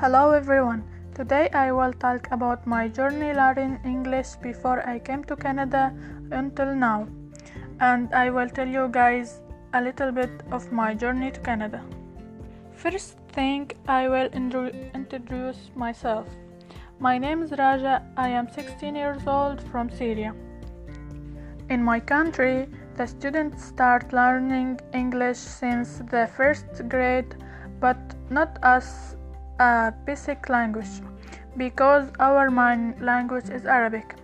Hello everyone. Today I will talk about my journey learning English before I came to Canada until now. And I will tell you guys a little bit of my journey to Canada. First thing I will introduce myself. My name is Raja. I am 16 years old from Syria. In my country, the students start learning English since the first grade, but not as a basic language because our main language is Arabic.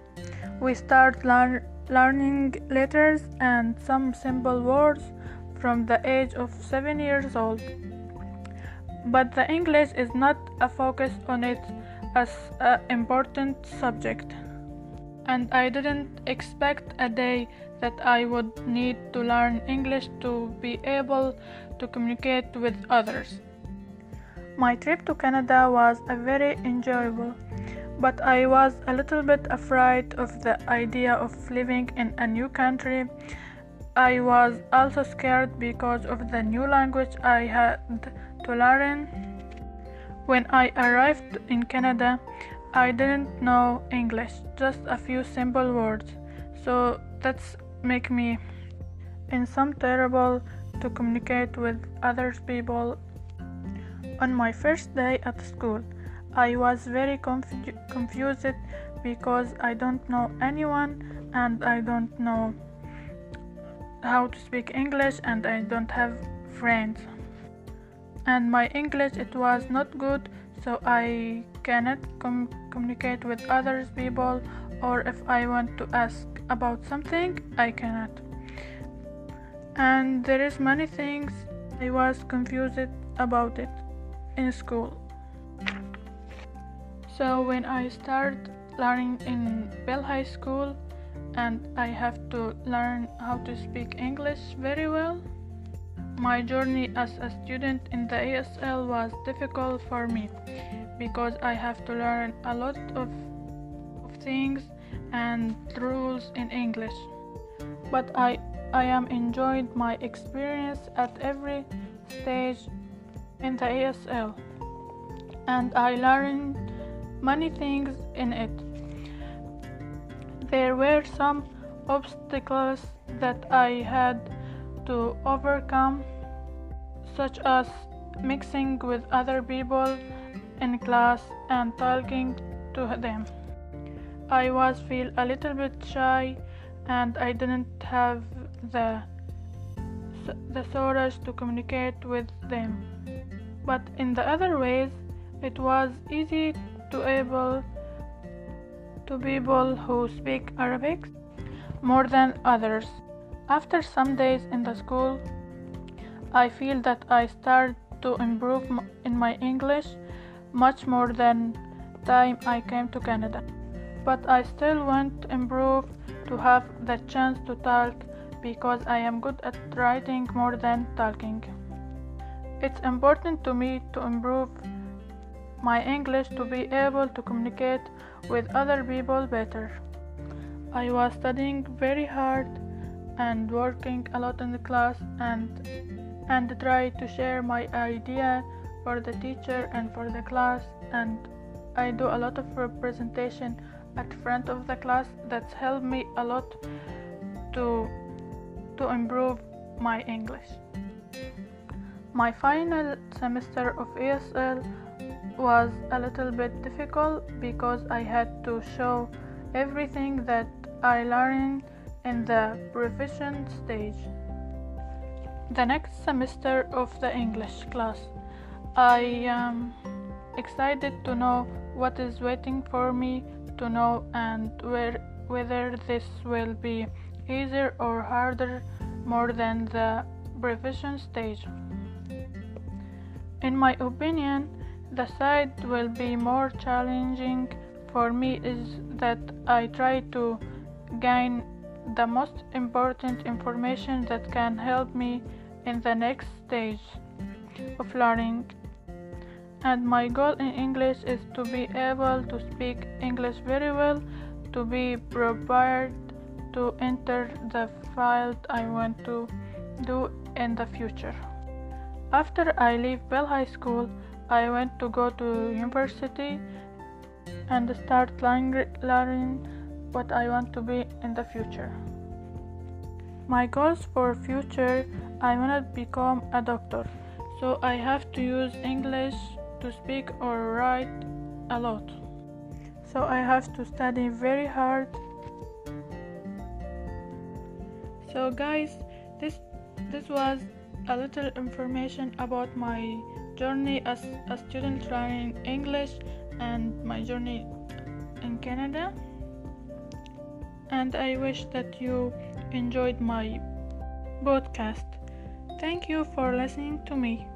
We start learn, learning letters and some simple words from the age of 7 years old. But the English is not a focus on it as an important subject and I didn't expect a day that I would need to learn English to be able to communicate with others. My trip to Canada was a very enjoyable, but I was a little bit afraid of the idea of living in a new country. I was also scared because of the new language I had to learn. When I arrived in Canada, I didn't know English, just a few simple words. So that's make me in some terrible to communicate with other people. On my first day at school, I was very confu- confused because I don't know anyone and I don't know how to speak English and I don't have friends. And my English it was not good so I cannot com- communicate with others people or if I want to ask about something I cannot. And there is many things I was confused about it in school so when I start learning in Bell High School and I have to learn how to speak English very well my journey as a student in the ESL was difficult for me because I have to learn a lot of, of things and rules in English. But I I am enjoyed my experience at every stage in the ESL and I learned many things in it. There were some obstacles that I had to overcome, such as mixing with other people in class and talking to them. I was feel a little bit shy and I didn't have the the courage to communicate with them. But in the other ways, it was easy to able to people who speak Arabic more than others. After some days in the school, I feel that I start to improve in my English much more than time I came to Canada. But I still want to improve to have the chance to talk because I am good at writing more than talking. It's important to me to improve my English to be able to communicate with other people better. I was studying very hard and working a lot in the class and and try to share my idea for the teacher and for the class and I do a lot of representation at front of the class that's helped me a lot to to improve my English. My final semester of ESL was a little bit difficult because I had to show everything that I learned in the revision stage. The next semester of the English class, I am excited to know what is waiting for me to know and where, whether this will be easier or harder more than the revision stage. In my opinion, the side will be more challenging for me is that I try to gain the most important information that can help me in the next stage of learning. And my goal in English is to be able to speak English very well, to be prepared to enter the field I want to do in the future. After I leave Bell High School, I went to go to university and start learning what I want to be in the future. My goals for future I want to become a doctor. So I have to use English to speak or write a lot. So I have to study very hard. So guys, this this was a little information about my journey as a student learning English and my journey in Canada. And I wish that you enjoyed my podcast. Thank you for listening to me.